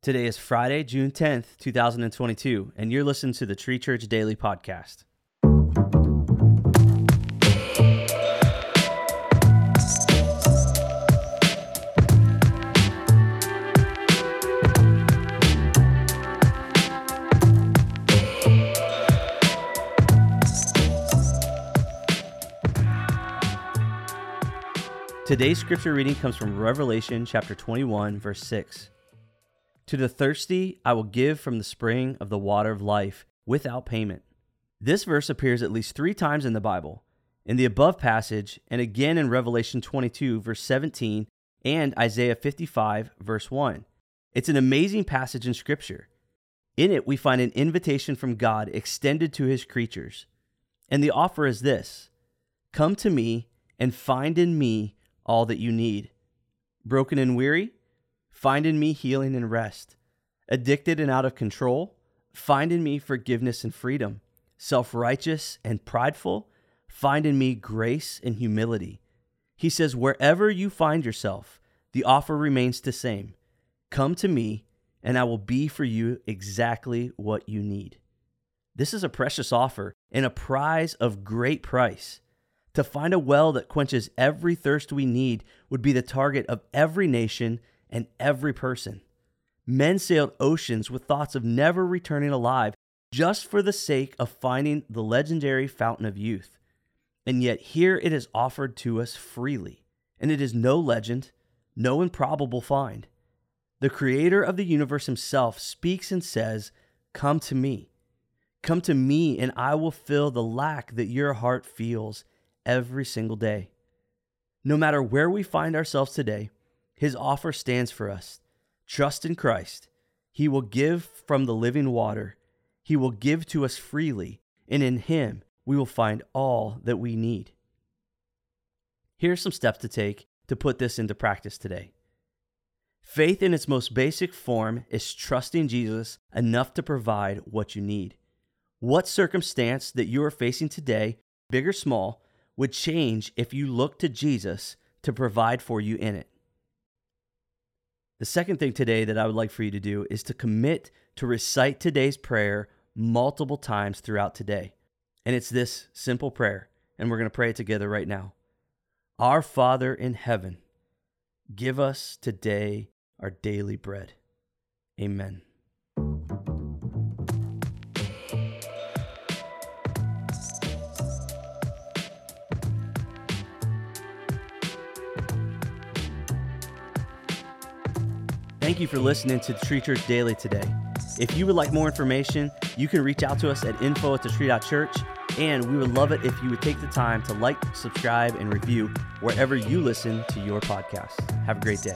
Today is Friday, June 10th, 2022, and you're listening to the Tree Church Daily Podcast. Today's scripture reading comes from Revelation chapter 21, verse 6. To the thirsty, I will give from the spring of the water of life without payment. This verse appears at least three times in the Bible, in the above passage, and again in Revelation 22, verse 17, and Isaiah 55, verse 1. It's an amazing passage in Scripture. In it, we find an invitation from God extended to his creatures. And the offer is this Come to me and find in me all that you need. Broken and weary? Find in me healing and rest. Addicted and out of control? Find in me forgiveness and freedom. Self righteous and prideful? Find in me grace and humility. He says, Wherever you find yourself, the offer remains the same. Come to me, and I will be for you exactly what you need. This is a precious offer and a prize of great price. To find a well that quenches every thirst we need would be the target of every nation and every person. Men sailed oceans with thoughts of never returning alive just for the sake of finding the legendary fountain of youth. And yet here it is offered to us freely, and it is no legend, no improbable find. The creator of the universe himself speaks and says, Come to me. Come to me, and I will fill the lack that your heart feels every single day. No matter where we find ourselves today, His offer stands for us. Trust in Christ. He will give from the living water. He will give to us freely, and in Him we will find all that we need. Here are some steps to take to put this into practice today. Faith in its most basic form is trusting Jesus enough to provide what you need. What circumstance that you are facing today, big or small, would change if you look to Jesus to provide for you in it. The second thing today that I would like for you to do is to commit to recite today's prayer multiple times throughout today. And it's this simple prayer, and we're going to pray it together right now. Our Father in heaven, give us today our daily bread. Amen. Thank you for listening to Tree Church Daily today. If you would like more information, you can reach out to us at info at the tree.church, and we would love it if you would take the time to like, subscribe, and review wherever you listen to your podcast. Have a great day.